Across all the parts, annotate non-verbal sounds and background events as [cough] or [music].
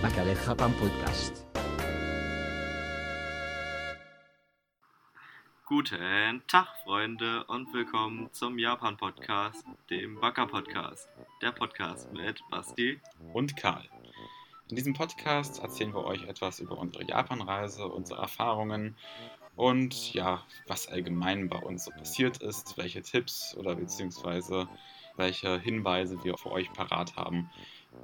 Bacalé Japan Podcast. Guten Tag, Freunde, und willkommen zum Japan-Podcast, dem Baka-Podcast. Der Podcast mit Basti. und Karl. In diesem Podcast erzählen wir euch etwas über unsere Japanreise, unsere Erfahrungen und ja, was allgemein bei uns so passiert ist, welche Tipps oder beziehungsweise welche Hinweise wir für euch parat haben,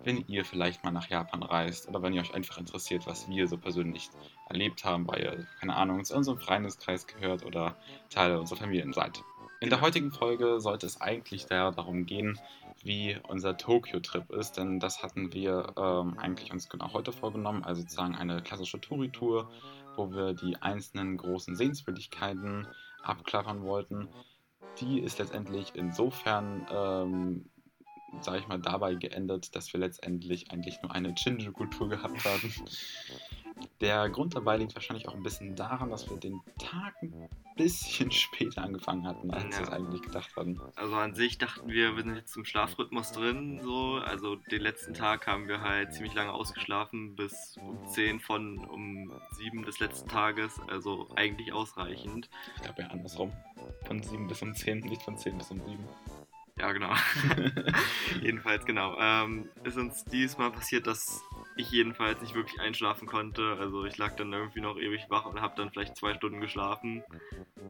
wenn ihr vielleicht mal nach Japan reist oder wenn ihr euch einfach interessiert, was wir so persönlich erlebt haben, weil ihr, keine Ahnung, zu unserem Freundeskreis gehört oder Teil unserer Familien seid. In der heutigen Folge sollte es eigentlich da darum gehen, wie unser Tokio-Trip ist, denn das hatten wir ähm, eigentlich uns genau heute vorgenommen, also sozusagen eine klassische Touri-Tour, wo wir die einzelnen großen Sehenswürdigkeiten abklappern wollten. Die ist letztendlich insofern, ähm, sage ich mal, dabei geendet, dass wir letztendlich eigentlich nur eine Shinjuku-Tour gehabt haben. Der Grund dabei liegt wahrscheinlich auch ein bisschen daran, dass wir den Tag ein bisschen [laughs] später angefangen hatten, als Ja. wir es eigentlich gedacht hatten. Also an sich dachten wir, wir sind jetzt zum Schlafrhythmus drin, so. Also den letzten Tag haben wir halt ziemlich lange ausgeschlafen, bis um 10 von um 7 des letzten Tages, also eigentlich ausreichend. Ich glaube ja andersrum. Von 7 bis um 10, nicht von 10 bis um 7. Ja, genau. [laughs] jedenfalls, genau. Ähm, ist uns diesmal passiert, dass ich jedenfalls nicht wirklich einschlafen konnte. Also ich lag dann irgendwie noch ewig wach und habe dann vielleicht zwei Stunden geschlafen.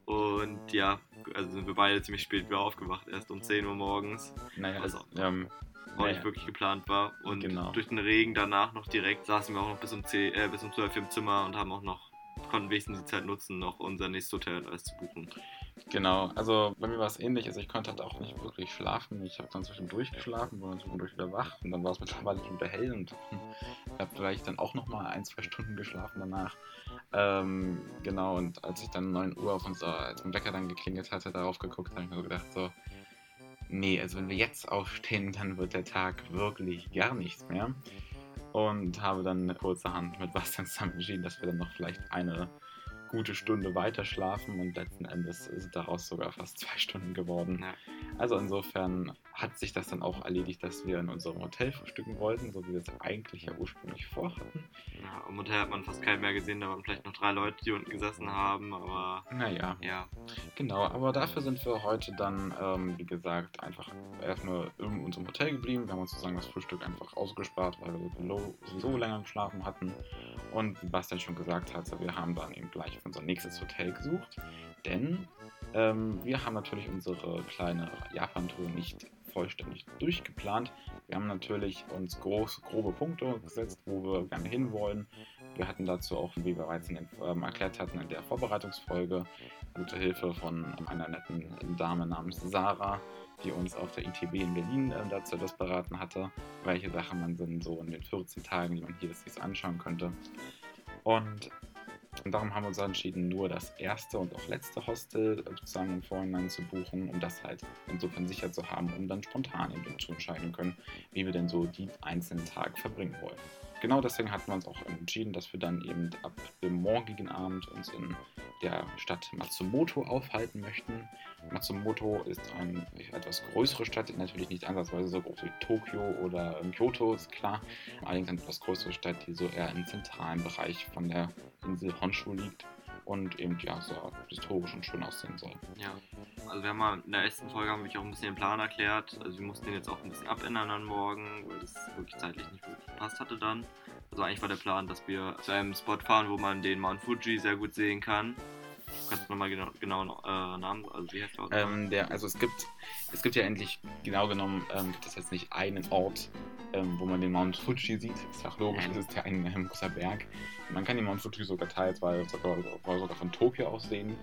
Und ja, also sind wir beide ziemlich spät wieder aufgewacht, erst um 10 Uhr morgens, Naja, Also, ähm, auch naja, nicht wirklich geplant war. Und Genau. durch den Regen danach noch direkt saßen wir auch noch bis um, 10, äh, bis um 12 Uhr im Zimmer und haben auch noch, konnten wenigstens die Zeit nutzen, noch unser nächstes Hotel alles zu buchen. Genau, also bei mir war es ähnlich. Also ich konnte halt auch nicht wirklich schlafen. Ich habe dann zwischendurch geschlafen, war dann zwischendurch wieder wach und dann war es mittlerweile schon wieder hell und [laughs] habe vielleicht dann auch nochmal ein, zwei Stunden geschlafen danach. Ähm, genau, und als ich dann 9 Uhr auf unser, als mein Wecker dann geklingelt hatte, darauf geguckt, habe ich mir so gedacht, so, nee, also wenn wir jetzt aufstehen, dann wird der Tag wirklich gar nichts mehr. Und habe dann kurzerhand mit Bastian zusammen entschieden, dass wir dann noch vielleicht eine gute Stunde weiter schlafen und letzten Endes sind daraus sogar fast zwei Stunden geworden. Also insofern hat sich das dann auch erledigt, dass wir in unserem Hotel frühstücken wollten, so wie wir es eigentlich ja ursprünglich vorhatten. Ja, im Hotel hat man fast keinen mehr gesehen, da waren vielleicht noch drei Leute, die unten gesessen haben, aber Naja, ja, genau, aber dafür sind wir heute dann, ähm, wie gesagt, einfach erstmal in unserem Hotel geblieben. Wir haben uns sozusagen das Frühstück einfach ausgespart, weil wir sowieso länger geschlafen hatten. Und wie Bastian schon gesagt hatte, wir haben dann eben gleich unser nächstes Hotel gesucht, denn ähm, wir haben natürlich unsere kleine Japan-Tour nicht vollständig durchgeplant. Wir haben natürlich uns groß, grobe Punkte gesetzt, wo wir gerne hinwollen. Wir hatten dazu auch, wie wir bereits in den, ähm, erklärt hatten, in der Vorbereitungsfolge gute Hilfe von einer netten Dame namens Sarah, die uns auf der ITB in Berlin äh, dazu das beraten hatte, welche Sachen man so in den 14 Tagen, die man hier sich anschauen könnte. Und darum haben wir uns entschieden, nur das erste und auch letzte Hostel äh, sozusagen im Vorhinein zu buchen, um das halt insofern sicher zu haben, um dann spontan eben zu entscheiden können, wie wir denn so die einzelnen Tage verbringen wollen. Genau deswegen hatten wir uns auch entschieden, dass wir dann eben ab dem morgigen Abend uns in der Stadt Matsumoto aufhalten möchten. Matsumoto ist eine etwas größere Stadt, natürlich nicht ansatzweise so groß wie Tokio oder Kyoto, ist klar. Allerdings eine etwas größere Stadt, die so eher im zentralen Bereich von der Insel Honshu liegt und eben ja so historisch und schön aussehen soll. ja. Also wir haben mal in der ersten Folge haben wir auch ein bisschen den Plan erklärt. Also wir mussten den jetzt auch ein bisschen abändern an morgen, weil das wirklich zeitlich nicht wirklich gepasst hatte dann. Also eigentlich war der Plan, dass wir zu einem Spot fahren, wo man den Mount Fuji sehr gut sehen kann. Kannst du nochmal genau, genau äh, Namen, also wie heißt der? Ähm, der, also es gibt, es gibt ja endlich, genau genommen, ähm, gibt es jetzt nicht einen Ort, ähm, wo man den Mount Fuji sieht. Ist auch logisch, es ist ja ein, ein großer Berg. Man kann den Mount Fuji sogar teilweise sogar, sogar von Tokio aus sehen,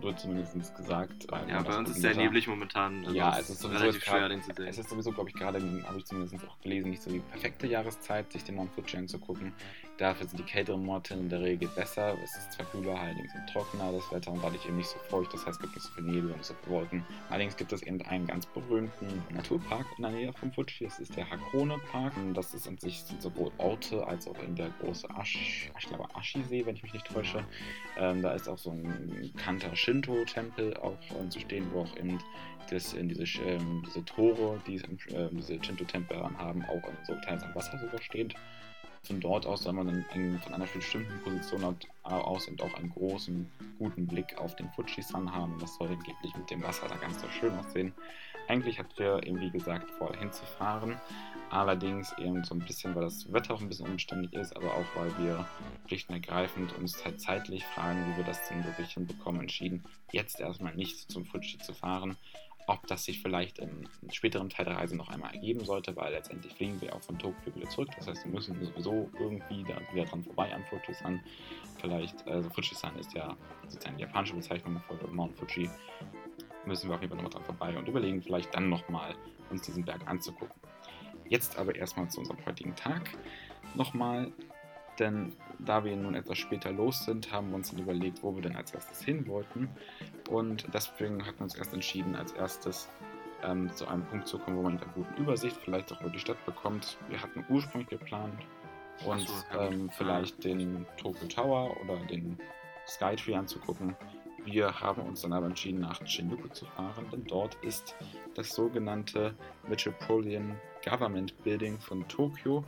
wird zumindest gesagt. ja, bei uns ist sehr neblig momentan. Also Ja, es ist sowieso relativ grad- schwer, den zu sehen. Es ist sowieso, glaube ich, gerade, habe ich zumindest auch gelesen, nicht so die perfekte Jahreszeit, sich den Mount Fuji anzugucken. Dafür sind die kälteren Monate in der Regel besser. Es ist zwar kühler, allerdings und trockener das Wetter und dadurch eben nicht so feucht. Das heißt, es gibt nicht so viel Nebel und nicht so viele Wolken. Allerdings gibt es eben einen ganz berühmten Naturpark in der Nähe vom Fuji. Das ist der Hakone Park. Und das ist an sich sowohl Orte als auch in der große Ash, ich glaube Ashi-See, wenn ich mich nicht täusche. Ähm, da ist auch so ein bekannter Shinto-Tempel auch äh, zu stehen, wo auch eben das, in diese, ähm, diese Tore, die es im, äh, diese Shinto-Tempel haben, auch so teils am Wasser sogar steht. Von dort aus soll man dann in, von einer bestimmten Position aus eben auch einen großen, guten Blick auf den Fuji-San haben. Das soll angeblich mit dem Wasser da ganz so schön aussehen. Eigentlich hatten wir eben, wie gesagt, vor hinzufahren. Allerdings eben so ein bisschen, weil das Wetter auch ein bisschen umständlich ist, aber auch weil wir schlicht und ergreifend uns halt zeitlich fragen, wie wir das denn wirklich hinbekommen, entschieden, jetzt erstmal nicht zum Fuji zu fahren. Ob das sich vielleicht im späteren Teil der Reise noch einmal ergeben sollte, weil letztendlich fliegen wir auch von Tokio wieder zurück. Das heißt, wir müssen sowieso irgendwie da wieder dran vorbei an Fuji-san. Vielleicht, also Fuji-san ist ja sozusagen die japanische Bezeichnung für Mount Fuji. Müssen wir auf jeden Fall nochmal dran vorbei und überlegen, vielleicht dann nochmal uns diesen Berg anzugucken. Jetzt aber erstmal zu unserem heutigen Tag nochmal, denn da wir nun etwas später los sind, haben wir uns dann überlegt, wo wir denn als erstes hin wollten. Und deswegen hatten wir uns erst entschieden, als erstes ähm, zu einem Punkt zu kommen, wo man eine gute Übersicht vielleicht auch über die Stadt bekommt. Wir hatten ursprünglich geplant, uns so, ähm, vielleicht den Tokyo Tower oder den Skytree anzugucken. Wir haben uns dann aber entschieden, nach Shinjuku zu fahren, denn dort ist das sogenannte Metropolitan Government Building von Tokio.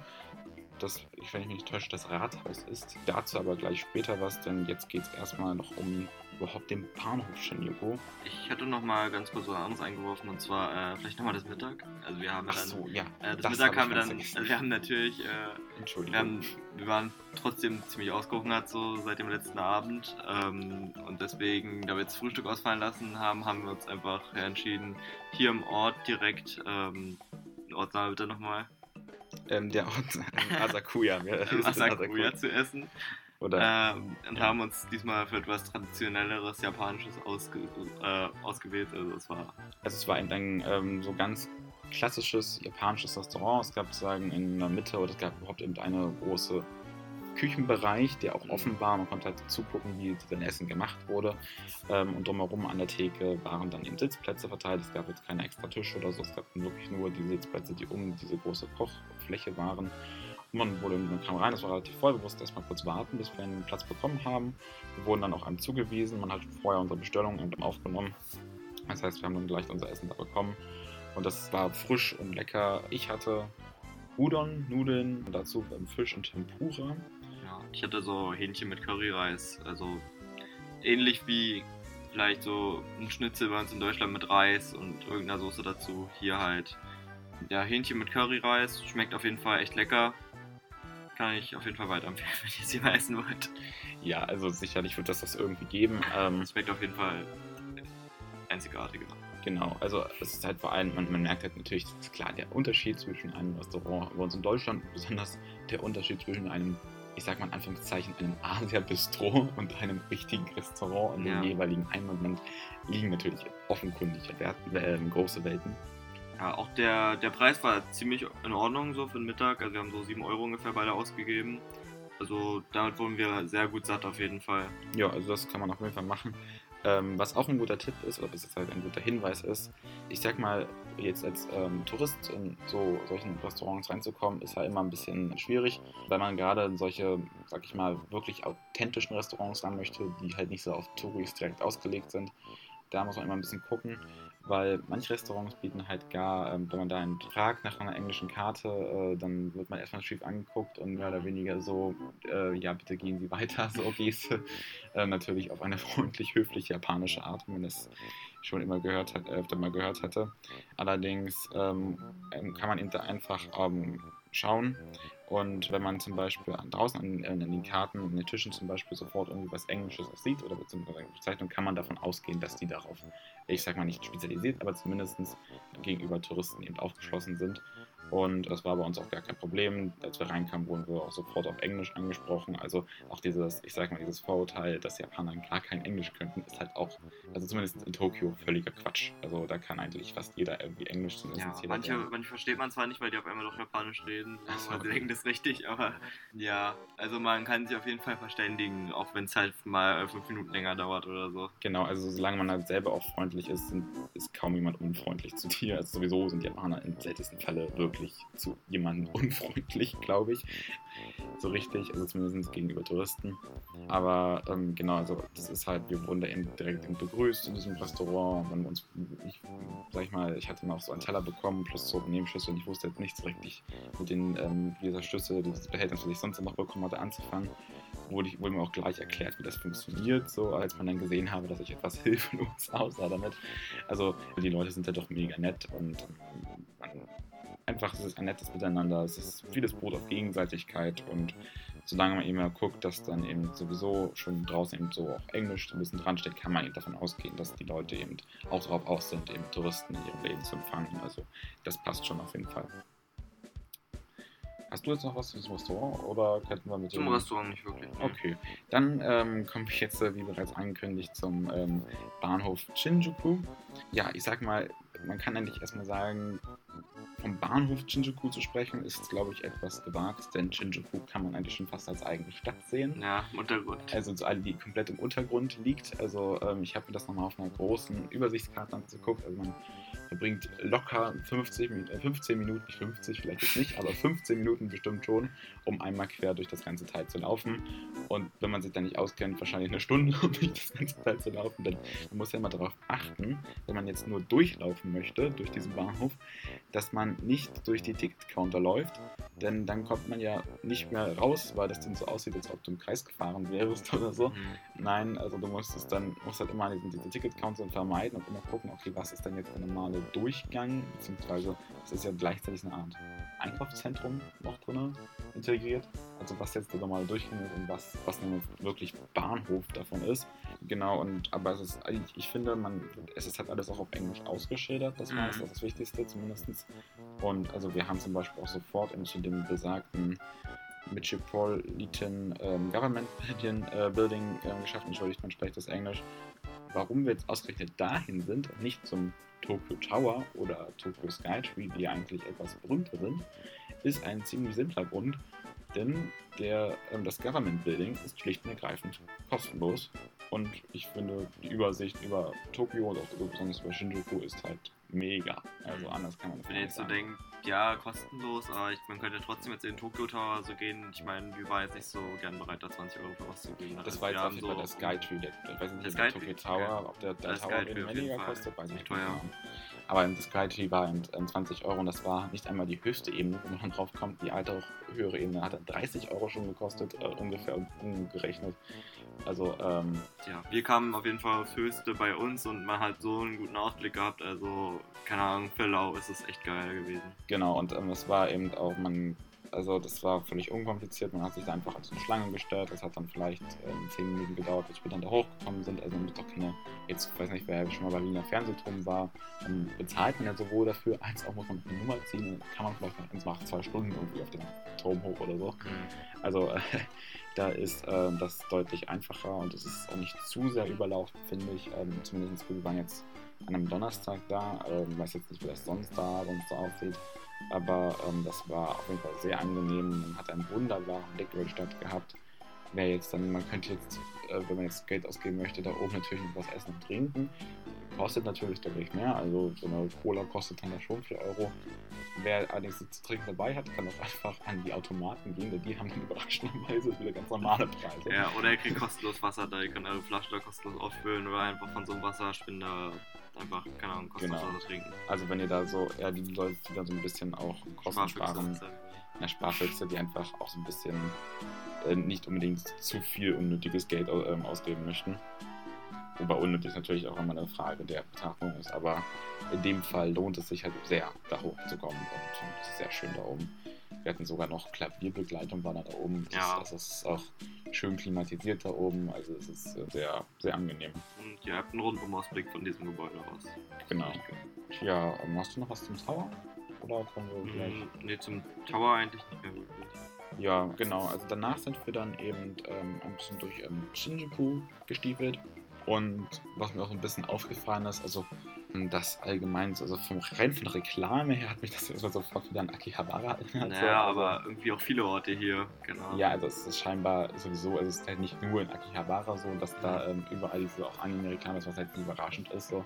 Das, wenn ich mich nicht täusche, das Rathaus ist. Dazu aber gleich später was, denn jetzt geht es erstmal noch um überhaupt den Bahnhof Shinjuku. Ich hatte noch mal ganz kurz was anderes eingeworfen und zwar äh, vielleicht noch mal das Mittag. Also wir haben Ach dann, so, ja. Äh, das, das, Mittag haben wir dann, also [laughs] wir haben natürlich, äh, wir, haben, wir waren trotzdem ziemlich ausgehungert so seit dem letzten Abend ähm, und deswegen, da wir jetzt Frühstück ausfallen lassen haben, haben wir uns einfach entschieden, hier im Ort direkt, ähm, Ortsname bitte nochmal. Ähm, der Ort [laughs] Asakuya, Asakuya zu essen. Oder? Ähm, und ja. haben uns diesmal für etwas traditionelleres Japanisches ausge äh, ausgewählt. Also es war. Also es war ein, ein ähm, so ganz klassisches japanisches Restaurant. Es gab sozusagen in der Mitte oder es gab überhaupt eben eine große Küchenbereich, der auch offen war. Man konnte halt zugucken, wie sein Essen gemacht wurde. Ähm, und drumherum an der Theke waren dann eben Sitzplätze verteilt. Es gab jetzt keine extra Tische oder so. Es gab wirklich nur die Sitzplätze, die um diese große Kochfläche waren. Man, wurde, man kam rein, es war relativ voll, wir mussten erstmal kurz warten, bis wir einen Platz bekommen haben. Wir wurden dann auch einem zugewiesen, man hat vorher unsere Bestellung aufgenommen. Das heißt, wir haben dann gleich unser Essen da bekommen. Und das war frisch und lecker. Ich hatte Udon, Nudeln, und dazu Fisch und Tempura. Ja, ich hatte so Hähnchen mit Curryreis. Also ähnlich wie vielleicht so ein Schnitzel bei uns in Deutschland mit Reis und irgendeiner Soße dazu. Hier halt ja, Hähnchen mit Curryreis. Schmeckt auf jeden Fall echt lecker kann ich auf jeden Fall weiterempfehlen, wenn ihr sie mal essen wollt. Ja, also sicherlich wird das das irgendwie geben. Ähm, schmeckt auf jeden Fall einzigartiger. Genau, also es ist halt vor allem, man, man merkt halt natürlich, klar, der Unterschied zwischen einem Restaurant bei uns in Deutschland, besonders der Unterschied zwischen einem, ich sag mal in Anführungszeichen, einem Asia-Bistro und einem richtigen Restaurant in ja. dem jeweiligen Heimatland liegen natürlich offenkundig äh, große Welten. Ja, auch der, der Preis war ziemlich in Ordnung so für den Mittag. Also wir haben so 7 Euro ungefähr beide ausgegeben. Also damit wurden wir sehr gut satt auf jeden Fall. Ja, also das kann man auf jeden Fall machen. Ähm, was auch ein guter Tipp ist, oder bis jetzt halt ein guter Hinweis ist, ich sag mal, jetzt als ähm, Tourist in so solchen Restaurants reinzukommen, ist halt immer ein bisschen schwierig, weil man gerade in solche, sag ich mal, wirklich authentischen Restaurants ran möchte, die halt nicht so auf Touris direkt ausgelegt sind. Da muss man immer ein bisschen gucken weil manche Restaurants bieten halt gar, ähm, wenn man da einen fragt nach einer englischen Karte, äh, dann wird man erstmal schief angeguckt und mehr oder weniger so, äh, ja, bitte gehen Sie weiter, so Geste. [laughs] Äh, natürlich auf eine [laughs] freundlich, höflich japanische Art, wie man das schon immer gehört hat, öfter mal gehört hatte. Allerdings ähm kann man eben da einfach ähm, schauen. Und wenn man zum Beispiel draußen an, an, den Karten, an den Tischen zum Beispiel sofort irgendwie was Englisches sieht oder beziehungsweise eine Bezeichnung, kann man davon ausgehen, dass die darauf, ich sag mal nicht spezialisiert, aber zumindest gegenüber Touristen eben aufgeschlossen sind und das war bei uns auch gar kein Problem. Als wir reinkamen, wurden wir auch sofort auf Englisch angesprochen. Also auch dieses, ich sag mal, dieses Vorurteil, dass Japaner gar kein Englisch könnten, ist halt auch, also zumindest in Tokio, völliger Quatsch. Also da kann eigentlich fast jeder irgendwie Englisch zumindest. Ja, manche, manche versteht man zwar nicht, weil die auf einmal doch Japanisch reden, so, weil sie denken das ist richtig, aber ja, also man kann sich auf jeden Fall verständigen, auch wenn es halt mal fünf Minuten länger dauert oder so. Genau, also solange man halt selber auch freundlich ist, ist kaum jemand unfreundlich zu dir. Also sowieso sind Japaner im seltensten Falle wirklich wirklich zu jemandem [laughs] unfreundlich, glaube ich. So richtig, also zumindest gegenüber Touristen. Aber ähm, genau, also das ist halt, wir wurden da eben direkt begrüßt in diesem Restaurant. Und uns, ich, sag ich mal, ich hatte noch so einen Teller bekommen, plus so Nebenschüssel und ich wusste jetzt nicht so richtig mit den, ähm, dieser Schüssel, dieses Behältnis, was ich sonst noch bekommen hatte, anzufangen wurde, ich, wurde mir auch gleich erklärt, wie das funktioniert, so als man dann gesehen habe, dass ich etwas [laughs] hilflos aussah damit. Also die Leute sind ja doch mega nett und einfach es ist ein nettes Miteinander, es ist vieles Brot auf Gegenseitigkeit und solange man eben mal guckt, dass dann eben sowieso schon draußen eben so auch Englisch ein bisschen dran steht, kann man eben davon ausgehen, dass die Leute eben auch darauf aus sind, eben Touristen in ihrem Leben zu empfangen. Also das passt schon auf jeden Fall. Hast du jetzt noch was zum Restaurant oder könnten wir mit Zum Restaurant nicht wirklich. Okay, dann ähm, komme ich jetzt, äh, wie bereits angekündigt, zum ähm, Bahnhof Shinjuku. Ja, ich sag mal, man kann eigentlich erstmal sagen, vom Bahnhof Shinjuku zu sprechen, ist, glaube ich, etwas gewagt, denn Shinjuku kann man eigentlich schon fast als eigene Stadt sehen. Ja, im Untergrund. Also so alle, die komplett im Untergrund liegt. Also ähm, ich habe mir das nochmal auf einer großen Übersichtskarte angeguckt. Also man verbringt locker 50, Min- äh, 15 Minuten, nicht 50 vielleicht jetzt nicht, aber 15 Minuten bestimmt schon, um einmal quer durch das ganze Teil zu laufen. Und wenn man sich da nicht auskennt, wahrscheinlich eine Stunde, [laughs] um durch das ganze Teil zu laufen. Denn man muss ja immer darauf achten, wenn man jetzt nur durchlaufen möchte, durch diesen Bahnhof, dass man nicht durch die Ticketcounter läuft, denn dann kommt man ja nicht mehr raus, weil das dann so aussieht, als ob du im Kreis gefahren wärst oder so. Mhm. Nein, also du musst es dann, musst halt immer diesen, diese Ticket-Counter vermeiden und immer gucken, okay, was ist denn jetzt der normale Durchgang, beziehungsweise es ist ja gleichzeitig eine Art Einkaufszentrum noch drin integriert. Also was jetzt der normale Durchgang ist und was, was nun wirklich Bahnhof davon ist. Genau, und aber es ist, ich, ich finde, man, es ist halt alles auch auf Englisch ausgeschildert, das war Mhm. das Wichtigste zumindest. Und also wir haben zum Beispiel auch sofort in zu dem besagten Metropolitan ähm, Government Building, äh, Building äh, geschafft, entschuldigt mein schlechtes Englisch. Warum wir jetzt ausgerechnet dahin sind und nicht zum Tokyo Tower oder Tokyo Skytree, die eigentlich etwas berühmter sind, ist ein ziemlich simpler Grund, denn der, ähm, das Government Building ist schlicht und ergreifend kostenlos und ich finde, die Übersicht über Tokio und auch besonders über Shinjuku ist halt mega. Also anders kann man das Wenn nicht jetzt so sagen. denkt, ja, kostenlos, aber ich, man könnte trotzdem jetzt in den Tokyo Tower so gehen. Ich meine, wir waren jetzt nicht so gern bereit, da 20 Euro für was zu geben. Das Also war jetzt auf jeden Fall der Skytree. Der, ich weiß nicht, Der ob der Skytree, Tokyo Tower, ob der, der Der Tower weniger kostet, weiß ich Nicht teuer. genau. Aber das Skytree war ähm, 20 Euro und das war nicht einmal die höchste Ebene, wo man [laughs] drauf kommt. Die alte, auch höhere Ebene hat dann 30 Euro schon gekostet, äh, ungefähr umgerechnet. Also, ähm, Ja, wir kamen auf jeden Fall aufs Höchste bei uns und man hat so einen guten Ausblick gehabt. Also, keine Ahnung, für Lau ist es echt geil gewesen. Genau, und ähm, es war eben auch, man, also das war völlig unkompliziert, man hat sich da einfach als eine Schlange gestellt, das hat dann vielleicht ähm, 10 Minuten gedauert, bis wir dann da hochgekommen sind, also man muss doch keine, jetzt ich weiß nicht, wer schon mal bei Wiener Fernsehturm war, dann bezahlt man ja sowohl dafür, als auch muss man eine Nummer ziehen, dann kann man vielleicht noch eins nach zwei Stunden irgendwie auf den Turm hoch oder so. Also äh, [laughs] da ist äh, das deutlich einfacher und es ist auch nicht zu sehr überlaufen, finde ich. Ähm, zumindest wir waren jetzt an einem Donnerstag da. Ähm, weiß jetzt nicht, wie das sonst da sonst so aussieht. Aber ähm, das war auf jeden Fall sehr angenehm. Man hat einen wunderbaren Blick über die Stadt gehabt. Wer jetzt dann, man könnte jetzt, äh, wenn man jetzt Geld ausgeben möchte, da oben natürlich was essen und trinken. Kostet natürlich deutlich mehr. Also so eine Cola kostet dann da schon 4 Euro. Wer allerdings zu trinken dabei hat, kann auch einfach an die Automaten gehen, denn die haben dann [laughs] überraschenderweise wieder ganz normale Preise. Ja, oder ihr kriegt kostenlos Wasser da, ihr könnt eure Flasche da kostenlos auffüllen oder einfach von so einem Wasserspender einfach, keine Ahnung, kostenlos Genau. Trinken. Also wenn ihr da so, ja, die Leute, die dann so ein bisschen auch Kosten sparen, ja, Sparfüchse, die einfach auch so ein bisschen äh, nicht unbedingt zu viel unnötiges Geld ähm, ausgeben möchten. Wobei unnötig natürlich auch immer eine Frage der Betrachtung ist, aber in dem Fall lohnt es sich halt sehr, da hochzukommen und es ist sehr schön da oben. Wir hatten sogar noch Klavierbegleitung, war da, da oben. Das, Ja. das ist auch schön klimatisiert da oben, also es ist äh, sehr, sehr angenehm. Und ihr habt einen Rundumausblick von diesem Gebäude aus. Genau. Ja, hast du noch was zum Tower? Oder können wir gleich Mhm, Nee, zum Tower eigentlich nicht mehr wirklich. Ja, genau. Also danach sind wir dann eben ähm, ein bisschen durch ähm, Shinjuku gestiefelt. Und was mir auch ein bisschen aufgefallen ist, also das allgemein, also vom rein von der Reklame her hat mich das erstmal sofort wieder an Akihabara [laughs] erinnert. Naja, also, aber irgendwie auch viele Orte hier, genau. Ja, also es ist scheinbar sowieso, also es ist halt nicht nur in Akihabara so, dass da ähm, überall diese auch Anime-Reklame ist, was halt überraschend ist. So.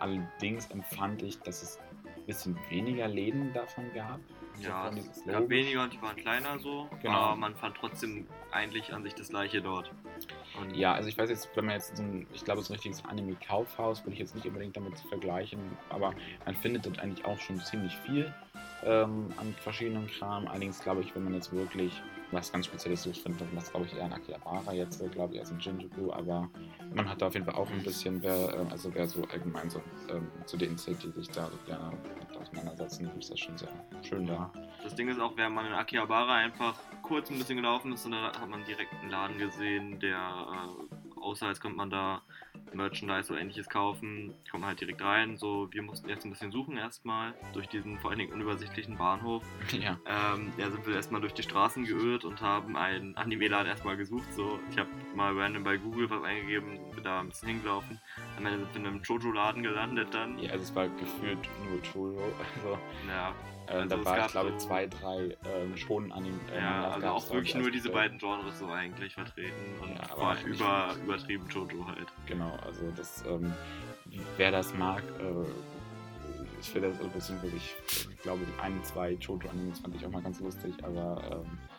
Allerdings empfand ich, dass es ein bisschen weniger Läden davon gab. Ja, es gab weniger und die waren kleiner so, Genau. aber man fand trotzdem eigentlich an sich das gleiche dort. Und Ja, also ich weiß jetzt, wenn man jetzt so ein, ich glaube, so ein richtiges Anime-Kaufhaus würde ich jetzt nicht unbedingt damit vergleichen, aber man findet dort eigentlich auch schon ziemlich viel ähm, an verschiedenen Kram. Allerdings glaube ich, wenn man jetzt wirklich was ganz Spezielles man das, glaube ich, eher in Akihabara jetzt, äh, glaube ich, als in Shinjuku, aber man hat da auf jeden Fall auch ein bisschen, wer, ähm, also wer so allgemein so ähm, zu denen zählt, die sich da so gerne auseinandersetzen, ist das schon sehr schön da. Das Ding ist auch, wenn man in Akihabara einfach kurz ein bisschen gelaufen ist, und dann hat man direkt einen Laden gesehen, der äh, aussah, als könnte man da Merchandise oder ähnliches kaufen. Kommt man halt direkt rein. So, wir mussten jetzt ein bisschen suchen erstmal durch diesen vor allen Dingen unübersichtlichen Bahnhof. Ja, Ähm, ja, sind wir erstmal durch die Straßen geirrt und haben einen Anime-Laden erstmal gesucht. So, ich habe mal random bei Google was eingegeben, wir da ein bisschen hingelaufen. Am Ende sind wir in einem Jojo-Laden gelandet dann. ja, also es war gefühlt nur Jojo, [laughs] also Ja, Also da es war ich gab glaube so- zwei, drei ähm, schon Anime. äh, ja Mangas also auch da, wirklich nur diese beiden Genres so eigentlich vertreten und Ja, aber über, übertrieben Jojo halt. Genau, also das, ähm, wer das mag, äh, ich finde das, also beziehungsweise ich, ich glaube, die ein, zwei Jojo-Animes fand ich auch mal ganz lustig, aber ähm, ja,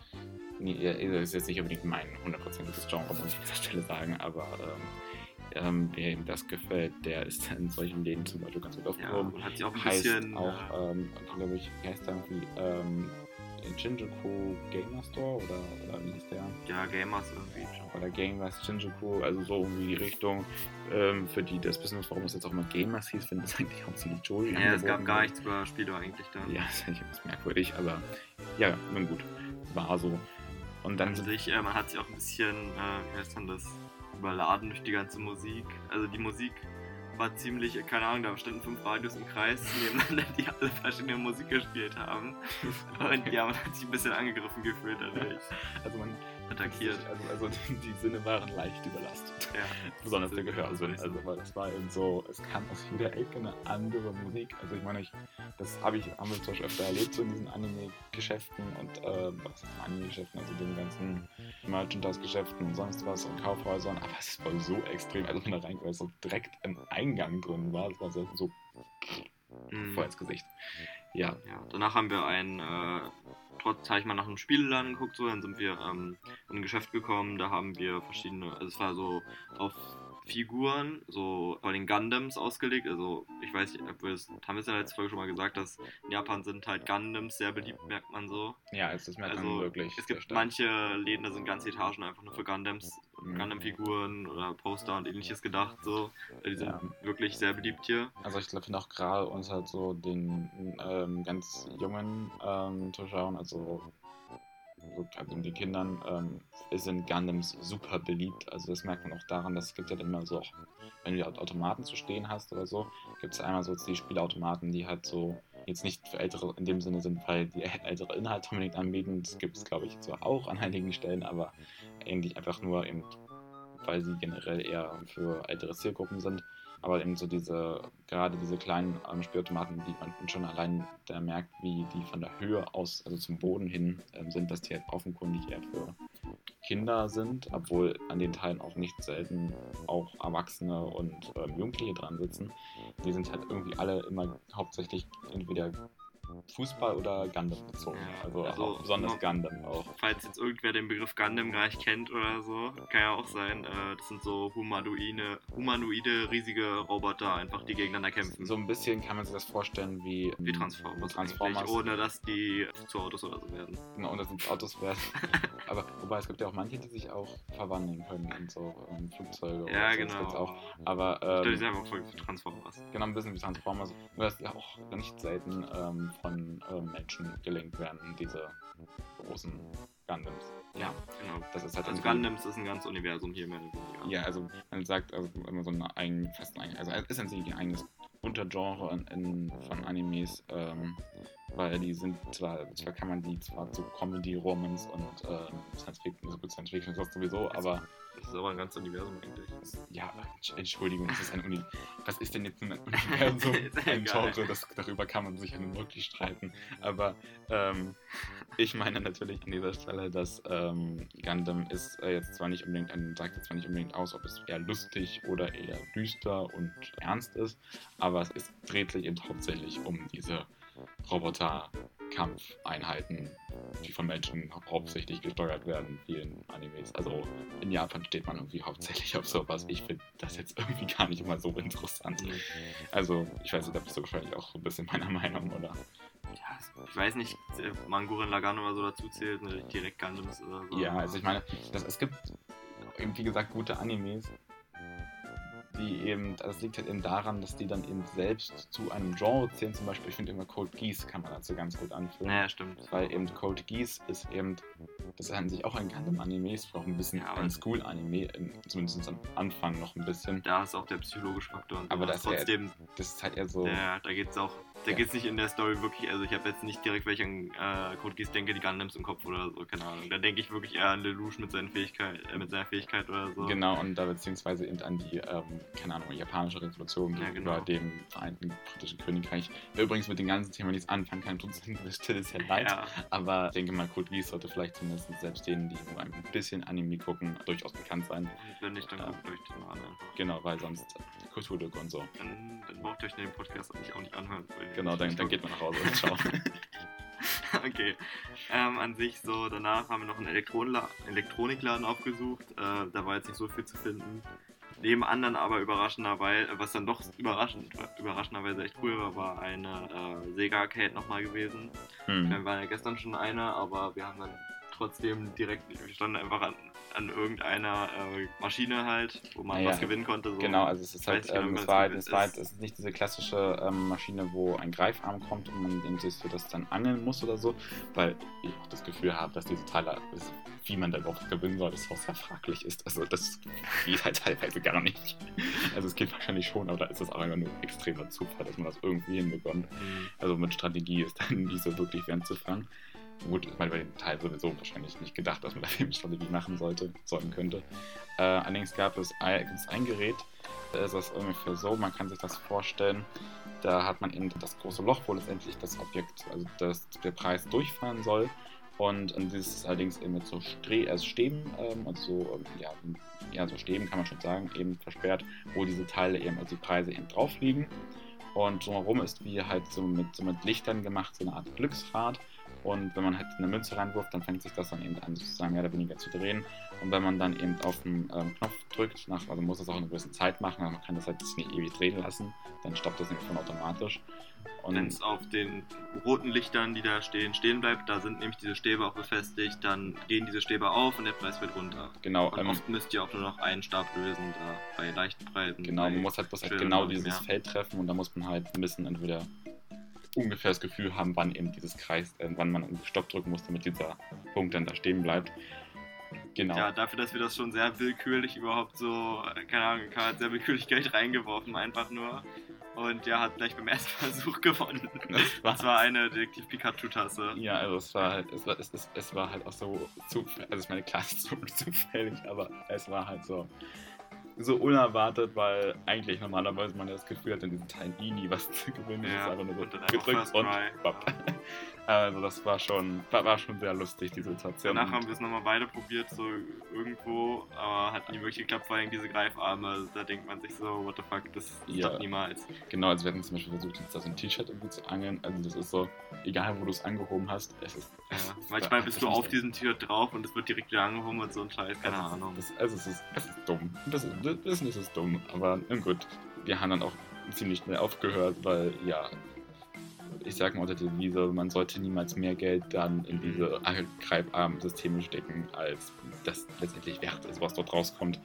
ist jetzt nicht unbedingt mein hundertprozentiges Genre, muss ich an dieser Stelle sagen, aber ähm, ähm, wer ihm das gefällt, der ist [laughs] in solchen Läden zum Beispiel ganz gut Ja, aufgehoben. und hat sich auch ein heißt bisschen. auch, äh, ähm, glaube ich, heißt der irgendwie, ähm, Shinjuku Gamer Store oder, oder wie hieß der? ja, Gamers irgendwie. oder Gamers Shinjuku, also so irgendwie die Richtung. Ähm, für die das wissen, warum es jetzt auch immer Gamers hieß, finde ich [laughs] eigentlich auch ziemlich Joji. Ja, es gab gar nichts über Spiele eigentlich dann. Ja, [laughs] das ist eigentlich etwas merkwürdig, aber ja, nun gut, war so. Und dann An sind sich, äh, man hat sich auch ein bisschen, äh, wie heißt man das, überladen durch die ganze Musik. Also die Musik war ziemlich, äh, keine Ahnung, da standen fünf Radios im Kreis nebeneinander, [laughs] die alle verschiedene Musik gespielt haben. [laughs] Und ja, man hat sich ein bisschen angegriffen gefühlt dadurch. also man Attackiert. Also, also [laughs] die, die Sinne waren leicht überlastet. Ja. Besonders der Gehörsinn. so. Also, weil das war eben so, es kam aus jeder Ecke eine andere Musik. Also, ich meine, ich, das habe ich, haben wir zum Beispiel öfter erlebt, so in diesen Anime-Geschäften und, äh, was heißt Anime-Geschäften, also den ganzen Merchandise-Geschäften und sonst was und Kaufhäusern. Aber es war so extrem, also, wenn da rein, weil es so direkt im Eingang drin war, es war so, so Mhm. voll ins Gesicht. Ja, Ja, danach haben wir ein, äh, trotz, habe ich mal nach einem Spielladen geguckt, so, dann sind wir ähm, in ein Geschäft gekommen, da haben wir verschiedene, also es war so auf Figuren, so vor den Gundams ausgelegt, also ich weiß nicht, ob wir es, haben wir es in der letzten Folge schon mal gesagt, dass in Japan sind halt Gundams sehr beliebt, merkt man so. ja, es das merkt man Also wirklich. es gibt manche Läden, da sind ganze Etagen einfach nur für Gundams, Mhm. Gundam-Figuren oder Poster und ähnliches gedacht, so. Die sind Ja. wirklich sehr beliebt hier. Also ich finde auch gerade uns halt so den ähm, ganz jungen ähm, Zuschauern, also, so, also den Kindern, ähm, sind Gundams super beliebt. Also das merkt man auch daran, dass es gibt ja dann immer so, auch, wenn du die Automaten zu stehen hast oder so, gibt es einmal so die Spielautomaten, die halt so jetzt nicht für Ältere in dem Sinne sind, weil die [laughs] ältere Inhalte unbedingt anbieten. Das gibt es, glaube ich, zwar auch an einigen Stellen, aber eigentlich einfach nur eben, weil sie generell eher für ältere Zielgruppen sind. Aber eben so diese, gerade diese kleinen ähm, Spielautomaten, die man schon allein da merkt, wie die von der Höhe aus, also zum Boden hin ähm, sind, dass die halt offenkundig eher für Kinder sind, obwohl an den Teilen auch nicht selten auch Erwachsene und ähm, Jugendliche dran sitzen. Die sind halt irgendwie alle immer hauptsächlich entweder Fußball oder Gundam bezogen. Ja, Also, also auch besonders noch- Gundam auch. Falls jetzt irgendwer den Begriff Gundam gar nicht kennt oder so, kann ja auch sein. Äh, das sind so humanoide, humanoide, riesige Roboter, einfach die gegeneinander kämpfen. So ein bisschen kann man sich das vorstellen wie, wie Transformers, Transformers. ohne dass die zu Autos oder so werden. Genau, und das sind Autos werden. [laughs] Aber wobei es gibt ja auch manche, die sich auch verwandeln können in so ähm, Flugzeuge. Ja, so, das gibt's genau. auch. Aber Ich stell ähm, dir selber einfach vor, wie Transformers. genau ein bisschen wie Transformers. Nur dass die auch nicht selten ähm, von ähm, Menschen gelenkt werden, diese großen Gundams. Ja, genau. Das ist halt Also Gundams ist ein ganz Universum hier mehr oder weniger. Ja, also man sagt also immer so eine eigen, fast ein, also es ist an sich ein eigenes Untergenre in, in, von Animes, ähm, weil die sind zwar, zwar kann man die zwar zu Comedy, Romance und ähm, Science Fiction, so gut Science Fiction ist das sowieso, aber Das ist aber ein ganz Universum eigentlich. ja, Entsch- Entschuldigung, das ist ein Uni. Was ist denn jetzt ein [laughs] Universum? Ein. Genre, das, darüber kann man sich ja nun wirklich streiten. Aber ähm, ich meine natürlich an dieser Stelle, dass ähm, Gundam ist äh, jetzt zwar nicht unbedingt, ein, sagt jetzt zwar nicht unbedingt aus, ob es eher lustig oder eher düster und ernst ist, aber es ist, dreht sich eben hauptsächlich um diese Kampfeinheiten, die von Menschen hauptsächlich gesteuert werden, in vielen Animes. Also in Japan steht man irgendwie hauptsächlich auf sowas. Ich finde das jetzt irgendwie gar nicht mal so interessant. Also ich weiß nicht, da bist du wahrscheinlich auch so ein bisschen meiner Meinung, oder? Ja, ich weiß nicht, Manguren Lagan oder so dazu zählt, ne, direkt Gundams oder so. Ja, also ich meine, das, es gibt wie gesagt, gute Animes, die eben, das liegt halt eben daran, dass die dann eben selbst zu einem Genre zählen. Zum Beispiel, ich finde immer Cold Geese kann man dazu ganz gut anführen. Naja, stimmt. Weil eben Cold Geese ist eben, das ist an sich auch ein Gundam-Anime, ist auch ein bisschen Ja, ein es- School-Anime, in- zumindest am Anfang noch ein bisschen. Da ist auch der psychologische Faktor. Und Aber das ist ja- trotzdem, Das ist halt eher so, ja, da geht's auch, da Ja. geht's nicht in der Story wirklich, also ich habe jetzt nicht direkt, ich an äh, Code Geass denke, die Gundams im Kopf oder so, keine Ahnung. Da denke ich wirklich eher an Lelouch mit, seinen Fähigkeit, äh, mit seiner Fähigkeit oder so. Genau, und da beziehungsweise eben an die, ähm, keine Ahnung, japanische Revolution Ja, gegenüber genau. dem Vereinten Britischen Königreich. Übrigens mit dem ganzen Thema nichts anfangen kann, tut es an dieser Stelle sehr leid. Ja, Aber ich denke mal, Code Geass sollte vielleicht zumindest selbst denen, die nur ein bisschen Anime gucken, durchaus bekannt sein. wenn nicht, dann Ja. guckt euch den mal an. Genau, weil sonst Kulturlücke und so. Dann, dann braucht ihr euch den Podcast eigentlich auch nicht anhören. weil Genau, dann, dann geht man nach Hause und [laughs] ciao. okay. Ähm, an sich so, danach haben wir noch einen Elektronla Elektronikladen aufgesucht. Äh, da war jetzt nicht so viel zu finden. Neben anderen aber überraschenderweise, was dann doch überraschend, überraschenderweise echt cool war, war eine äh, Sega Arcade nochmal gewesen. Hm. Wir waren ja gestern schon eine, aber wir haben dann trotzdem direkt, wir standen einfach an, an irgendeiner äh, Maschine halt, wo man Ah ja. was gewinnen konnte. So. Genau, also es ist halt, genau, ähm, es war halt, es war halt, Es- ist nicht diese klassische ähm, Maschine, wo ein Greifarm kommt und man eben sich so das dann angeln muss oder so, weil ich auch das Gefühl habe, dass diese Teile, es- wie man da überhaupt gewinnen soll, das auch sehr fraglich ist. Also das geht halt teilweise gar nicht. Also es geht wahrscheinlich schon, aber da ist es auch einfach nur extremer Zufall, dass man das irgendwie hinbekommt. Mhm. Also mit Strategie ist dann nicht so wirklich während zu fangen. Gut, ich meine, bei dem Teil sowieso wahrscheinlich nicht gedacht, dass man [laughs] da viel mit Strategie machen sollte, sollen könnte. Äh, allerdings gab es ein, ein Gerät, da ist das ungefähr so, man kann sich das vorstellen, da hat man eben das große Loch, wo letztendlich das Objekt, also das, der Preis durchfahren soll. Und dieses ist allerdings eben mit so Stre also Stäben, ähm, und so, ähm, ja, ja, so Stäben kann man schon sagen, eben versperrt, wo diese Teile eben, also die Preise eben drauf liegen. Und drumherum ist wie halt so mit, so mit Lichtern gemacht, so eine Art Glücksrad. Und wenn man halt eine Münze reinwirft, dann fängt sich das dann eben an, sozusagen mehr oder weniger zu drehen. Und wenn man dann eben auf den ähm, Knopf drückt, nach, also muss das auch in einer gewissen Zeit machen, also man kann das halt nicht ewig drehen lassen, dann stoppt das nicht von automatisch. Und Wenn es auf den roten Lichtern, die da stehen, stehen bleibt, da sind nämlich diese Stäbe auch befestigt, dann gehen diese Stäbe auf und der Preis wird runter. genau, Und ähm, oft müsst ihr auch nur noch einen Stab lösen, da bei leichten Preisen. Genau, man muss halt bloß halt genau dieses mehr. Feld treffen und da muss man halt ein bisschen entweder ungefähr das Gefühl haben, wann eben dieses Kreis, äh, wann man einen Stopp drücken muss, damit dieser Punkt dann da stehen bleibt. Genau. Ja, dafür, dass wir das schon sehr willkürlich überhaupt so, äh, keine Ahnung, hat sehr willkürlich Geld reingeworfen, einfach nur. Und ja, hat gleich beim [laughs] ersten Versuch gewonnen. Das war- Das war eine Detektiv Pikachu-Tasse. Ja, also es war halt, es war, es, es, es war halt auch so zufällig, also ich meine, klar, es ist so [laughs] zufällig, aber es war halt so, so unerwartet, weil eigentlich normalerweise man das Gefühl hat, in diesen Teilen eh nie was zu gewinnen. Ja, ist einfach nur so und gedrückt und bapp. Also das war schon, war, schon sehr lustig, die Situation. Danach haben wir es nochmal beide probiert, so irgendwo, aber hat nie wirklich geklappt, vor allem diese Greifarme. Da denkt man sich so, what the fuck, das, Ja. niemals. Genau, also wir hatten zum Beispiel versucht, uns da so ein T-Shirt irgendwie zu angeln. Also das ist so, egal wo du es angehoben hast, es ist. Ja. es- Manchmal bist ist du auf diesem T-Shirt drauf und es wird direkt wieder angehoben und so ein Scheiß, keine also, Ahnung. Das, also es ist, es ist dumm. Das ist, das ist, das ist dumm. Aber gut, wir haben dann auch ziemlich schnell aufgehört, weil ja, ich sag mal unter der Devise, man sollte niemals mehr Geld dann in diese Greifarm-Systeme stecken, als das letztendlich wert ist, was dort rauskommt.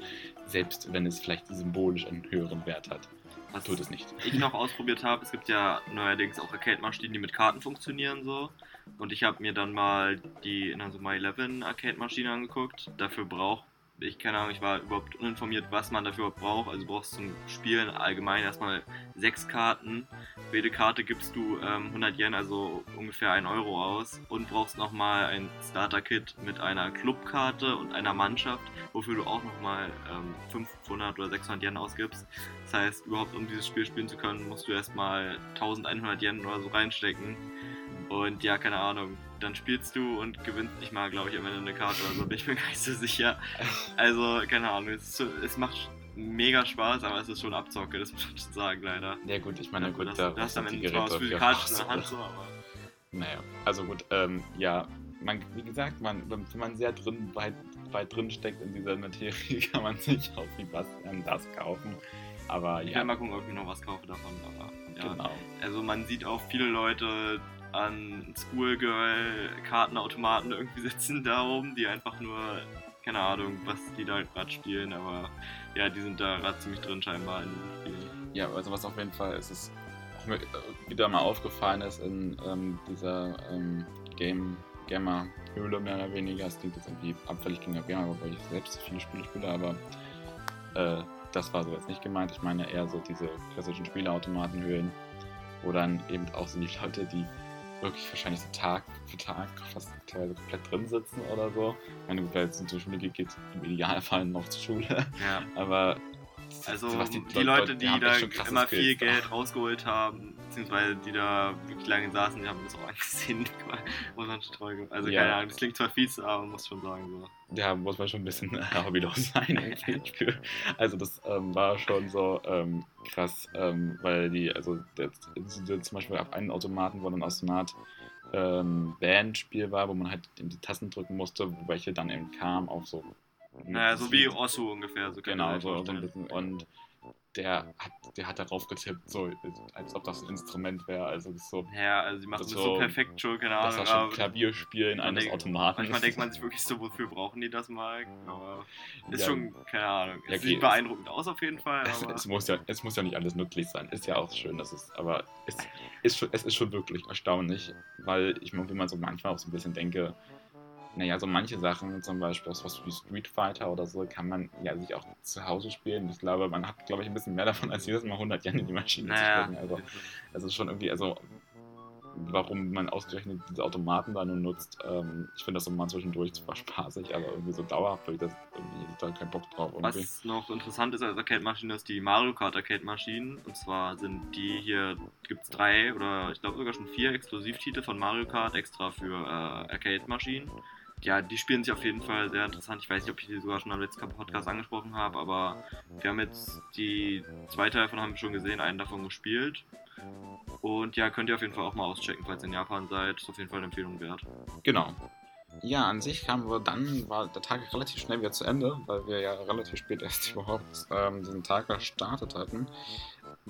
Selbst wenn es vielleicht symbolisch einen höheren Wert hat. Was Tut es nicht. ich noch ausprobiert habe, es gibt ja neuerdings auch Arcade-Maschinen, die mit Karten funktionieren so. Und ich habe mir dann mal die Inazuma 11 Arcade-Maschine angeguckt. Dafür braucht ich, keine Ahnung, ich war überhaupt uninformiert, was man dafür braucht. Also du brauchst zum Spielen allgemein erstmal sechs Karten. Für jede Karte gibst du ähm, 100 Yen, also ungefähr 1 Euro aus. Und brauchst nochmal ein Starter-Kit mit einer Clubkarte und einer Mannschaft, wofür du auch nochmal ähm, 500 oder 600 Yen ausgibst. Das heißt, überhaupt um dieses Spiel spielen zu können, musst du erstmal 1100 Yen oder so reinstecken. Und ja, keine Ahnung, dann spielst du und gewinnst nicht mal, glaube ich, am Ende eine Karte oder so, bin ich mir [laughs] gar nicht so sicher. Also, keine Ahnung, es, so, es macht mega Spaß, aber es ist schon Abzocke, das [laughs] muss man schon sagen, leider. Ja gut, ich meine, Ja, gut, das, da das am Ende zwar was Geräte physikalisch in der Hand so, aber Naja, also gut, ähm, ja, man, wie gesagt, man, wenn man sehr drin, weit, weit drin steckt in dieser Materie, [laughs] kann man sich auch wie Bastian das kaufen. Aber Ich ja, werde mal gucken, ob ich noch was kaufe davon. Aber ja. genau. Also man sieht auch viele Leute an Schoolgirl-Kartenautomaten irgendwie [laughs] sitzen da oben, die einfach nur, keine Ahnung, was die da gerade spielen, aber ja, die sind da gerade ziemlich drin scheinbar in den Spielen. Ja, also was auf jeden Fall ist, ist mir äh, wieder mal aufgefallen ist in ähm, dieser ähm, Game Gamer-Höhle mehr oder weniger. Es klingt jetzt irgendwie abfällig gegen Gamer, wobei ich selbst viele Spiele spiele, aber äh, das war so jetzt nicht gemeint. Ich meine eher so diese klassischen Spieleautomatenhöhlen, wo dann eben auch so die Leute, die wirklich wahrscheinlich so Tag für Tag fast teilweise komplett drin sitzen oder so. Ich meine, wer jetzt zur Schule geht, geht im Idealfall noch zur Schule. Ja. [laughs] Aber Also was die, Leute- die, haben da immer Skills viel. [laughs] Geld rausgeholt haben, beziehungsweise die da wirklich lange saßen, die haben das auch [laughs] angesehen, schon treu Also Ja. keine Ahnung, das klingt zwar fies, aber man muss schon sagen so. Ja, muss man schon ein bisschen [laughs] äh, hobbylos sein. Also das ähm, war schon so ähm, krass, ähm, weil die, also der, der, zum Beispiel auf einen Automaten, wo dann aus so einer Art ähm, Bandspiel war, wo man halt die Tasten drücken musste, welche dann eben kam auf so. Naja, so wie Osu ungefähr. So Genau, so, so ein bisschen. Und der hat, der hat darauf getippt, so als ob das ein Instrument wäre. Also das so, Ja, also die machen Das das so- so perfekt schon, keine das Ahnung. war schon Klavierspielen eines denkt- Automaten. Manchmal denkt man sich [laughs] wirklich so, wofür brauchen die das mal? Aber ist Ja. schon, keine Ahnung. Ja, Es okay, sieht beeindruckend aus auf jeden Fall, Es, es, muss ja, es muss ja nicht alles nützlich sein. Ist ja auch schön, dass es, aber es ist schon, es ist schon wirklich erstaunlich, weil ich wie man so manchmal auch so ein bisschen denke, naja, so manche Sachen, zum Beispiel aus was wie Street Fighter oder so, kann man ja sich auch zu Hause spielen. Ich glaube, man hat, glaube ich, ein bisschen mehr davon, als jedes Mal 100 Yen in die Maschine naja. zu stecken. Also, also schon irgendwie, also warum man ausgerechnet diese Automaten da nur nutzt, ähm, ich finde das so mal zwischendurch zwar spaßig, aber irgendwie so dauerhaft, weil ich das irgendwie da keinen Bock drauf. Irgendwie. Was noch interessant ist als Arcade-Maschine, ist die Mario Kart Arcade-Maschinen. Und zwar sind die hier, gibt es drei oder ich glaube sogar schon vier Exklusivtitel von Mario Kart extra für äh, Arcade-Maschinen. Ja, die spielen sich auf jeden Fall sehr interessant. Ich weiß nicht, ob ich die sogar schon am letzten Podcast angesprochen habe, aber wir haben jetzt die zwei Teile davon haben wir schon gesehen, einen davon gespielt. Und ja, könnt ihr auf jeden Fall auch mal auschecken, falls ihr in Japan seid. Ist auf jeden Fall eine Empfehlung wert. Genau. Ja, an sich kamen wir dann, war der Tag relativ schnell wieder zu Ende, weil wir ja relativ spät erst [laughs] überhaupt ähm, diesen Tag gestartet hatten.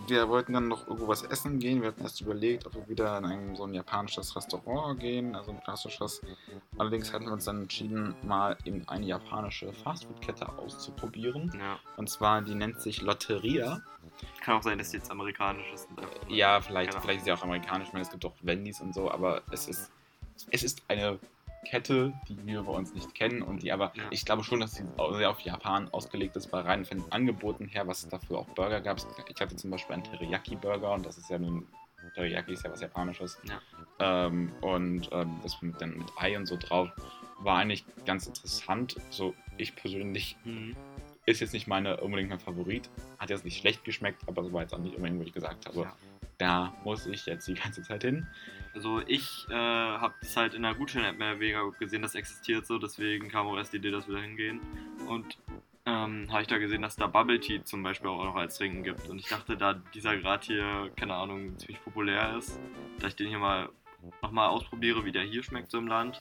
Wir wollten dann noch irgendwo was essen gehen. Wir hatten erst überlegt, ob wir wieder in ein so ein japanisches Restaurant gehen, also ein klassisches. Allerdings hatten wir uns dann entschieden, mal eben eine japanische Fastfood-Kette auszuprobieren. Ja. Und zwar, die nennt sich Lotteria. Kann auch sein, dass die jetzt amerikanisch ist. Ja, vielleicht, Genau. vielleicht ist sie auch amerikanisch, ich meine, es gibt auch Wendys und so, aber es ist, es ist eine Kette, die wir bei uns nicht kennen und die aber, Ja. ich glaube schon, dass sie sehr auf Japan ausgelegt ist, weil rein von den Angeboten her, was es dafür auch Burger gab. Ich hatte zum Beispiel einen Teriyaki-Burger und das ist ja nun, Teriyaki ist ja was Japanisches. Ja. Ähm, und ähm, das mit, dann mit Ei und so drauf war eigentlich ganz interessant. So, ich persönlich Mhm. ist jetzt nicht meine unbedingt mein Favorit. Hat jetzt nicht schlecht geschmeckt, aber so war jetzt auch nicht unbedingt, wo ich gesagt habe, Ja. Da muss ich jetzt die ganze Zeit hin. Also ich äh, habe das halt in der Gutschein-App mehr oder weniger gesehen, das existiert so, deswegen kam auch erst die Idee, dass wir da hingehen. Und ähm, habe ich da gesehen, dass da Bubble Tea zum Beispiel auch noch als Trinken gibt. Und ich dachte, da dieser Grad hier, keine Ahnung, ziemlich populär ist, dass ich den hier mal nochmal ausprobiere, wie der hier schmeckt so im Land.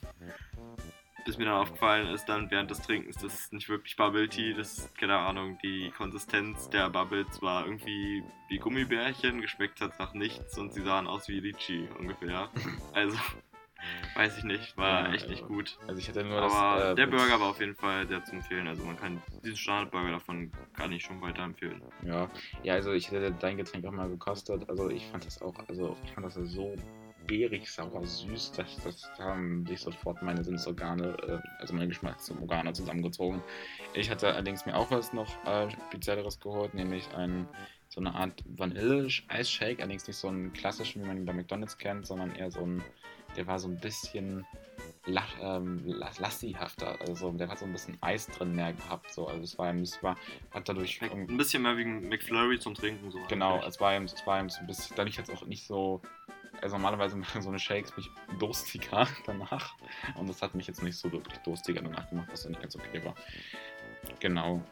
Bis mir dann aufgefallen ist, dann während des Trinkens, das ist nicht wirklich Bubble Tea, das ist, keine Ahnung, die Konsistenz der Bubbles war irgendwie wie Gummibärchen, geschmeckt hat nach nichts und sie sahen aus wie Litchi ungefähr. [laughs] Also, weiß ich nicht, war Ja, echt nicht also, gut. Also ich hatte nur Aber das. äh, der Burger war auf jeden Fall sehr zu empfehlen. Also man kann diesen Standardburger davon kann ich schon weiterempfehlen. Ja, ja, also ich hätte dein Getränk auch mal gekostet. Also ich fand das auch, also ich fand das so beerig, sauer, süß, dass das haben sich sofort meine Sinnesorgane, äh, also meine Geschmacksorgane zusammengezogen. Ich hatte allerdings mir auch was noch äh, spezielleres geholt, nämlich ein so eine Art Vanille-Eisshake, allerdings nicht so einen klassischen, wie man ihn bei McDonalds kennt, sondern eher so ein, der war so ein bisschen lach, ähm, las- lassihafter, also der hat so ein bisschen Eis drin mehr gehabt, so, also es war, es war, hat dadurch ein bisschen mehr wie McFlurry zum Trinken. So Genau, eigentlich. es war eben, es war eben so ein bisschen, dadurch jetzt auch nicht so, also normalerweise [laughs] machen so eine Shakes mich durstiger [laughs] danach und das hat mich jetzt nicht so wirklich durstiger danach gemacht, was dann nicht ganz okay war. Genau.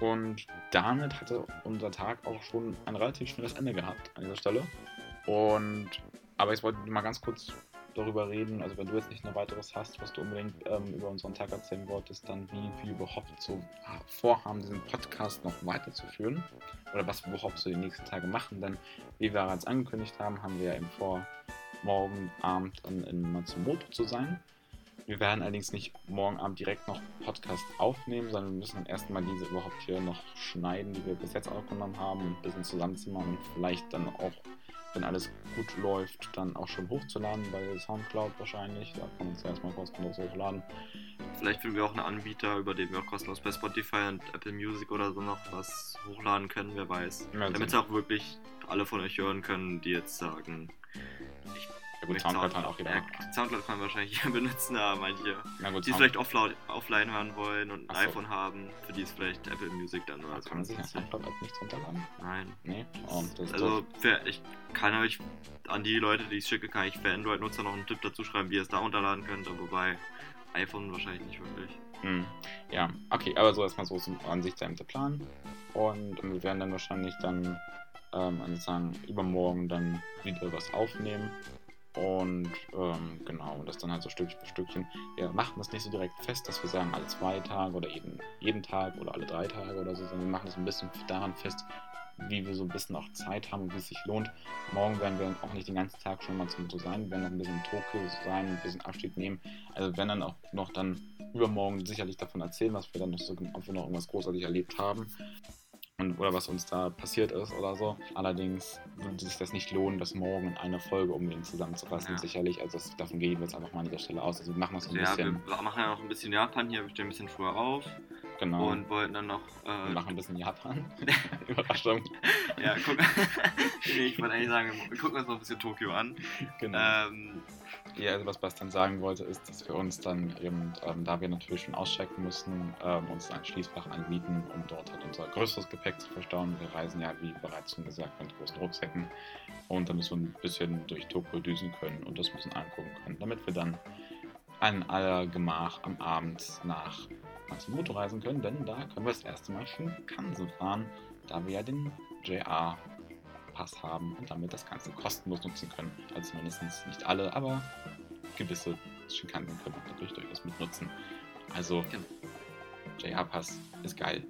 Und damit hatte unser Tag auch schon ein relativ schnelles Ende gehabt an dieser Stelle. Und, aber ich wollte mal ganz kurz darüber reden. Also wenn du jetzt nicht noch weiteres hast, was du unbedingt ähm, über unseren Tag erzählen wolltest, dann wie wir überhaupt so vorhaben, diesen Podcast noch weiterzuführen. Oder was wir überhaupt so die nächsten Tage machen. Denn wie wir bereits angekündigt haben, haben wir ja eben vor, morgen Abend in, in Matsumoto zu sein. Wir werden allerdings nicht morgen Abend direkt noch Podcast aufnehmen, sondern wir müssen dann erstmal diese überhaupt hier noch schneiden, die wir bis jetzt aufgenommen haben, ein bisschen zusammenzimmern und vielleicht dann auch, wenn alles gut läuft, dann auch schon hochzuladen bei Soundcloud wahrscheinlich. Da kann man es erstmal kostenlos hochladen. Vielleicht finden wir auch einen Anbieter, über den wir auch kostenlos bei Spotify und Apple Music oder so noch was hochladen können, wer weiß. Ja, Damit es auch wirklich alle von euch hören können, die jetzt sagen, ja gut, Soundcloud kann auch jeder ja. Soundcloud kann wahrscheinlich jeder [laughs] benutzen, aber manche, Na gut, die es vielleicht offline, offline hören wollen und ein Ach so. iPhone haben, für die ist vielleicht Apple Music dann oder so. kann man sich Soundcloud-App nichts runterladen? Nein. Nee? Das ist Also, für, ich kann euch an die Leute, die es schicke, kann ich für Android-Nutzer noch einen Tipp dazu schreiben, wie ihr es da runterladen könnt, aber bei iPhone wahrscheinlich nicht wirklich. Hm, Ja, okay, aber so erstmal so ist an sich der Plan. Und wir werden dann wahrscheinlich dann ähm, also sagen, übermorgen dann wieder was aufnehmen. Und ähm, genau, das dann halt so Stückchen für Stückchen. Wir machen das nicht so direkt fest, dass wir sagen, alle zwei Tage oder jeden, jeden Tag oder alle drei Tage oder so, sondern wir machen das ein bisschen daran fest, wie wir so ein bisschen auch Zeit haben und wie es sich lohnt. Morgen werden wir auch nicht den ganzen Tag schon mal zum Motto sein, wir werden noch ein bisschen in Tokio sein, ein bisschen Abschied nehmen. Also wenn dann auch noch dann übermorgen sicherlich davon erzählen, was wir dann noch so, ob wir noch irgendwas großartig erlebt haben. Und, oder was uns da passiert ist oder so. Allerdings würde sich das nicht lohnen, das morgen in einer Folge unbedingt zusammenzufassen, Ja. sicherlich. Also das, davon gehen wir jetzt einfach mal an dieser Stelle aus. Also wir machen das ein Ja, wir bisschen, machen ja noch ein bisschen Japan hier, wir stehen ein bisschen früher auf genau, und wollten dann noch. wir Äh, machen ein bisschen Japan. [laughs] Überraschung. ja, guck. [laughs] ich wollte eigentlich sagen, wir gucken uns noch ein bisschen Tokio an. Genau. Ähm, Ja, also was Bastian sagen wollte, ist, dass wir uns dann eben, ähm, da wir natürlich schon auschecken mussten, ähm, uns ein Schließfach anbieten, um dort halt unser größeres Gepäck zu verstauen. Wir reisen ja, wie bereits schon gesagt, mit großen Rucksäcken und dann müssen wir ein bisschen durch Tokio düsen können und das bisschen angucken können, damit wir dann an aller Gemach am Abend nach Matsumoto reisen können, denn da können wir das erste Mal Shinkansen fahren, da wir ja den JR Pass haben und damit das Ganze kostenlos nutzen können. Also mindestens nicht alle, aber gewisse Shinkansen können wir natürlich durchaus mitnutzen. Also Genau. JR Pass ist geil.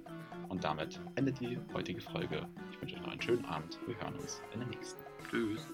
Und damit endet die heutige Folge. Ich wünsche euch noch einen schönen Abend. Wir hören uns in der nächsten. tschüss.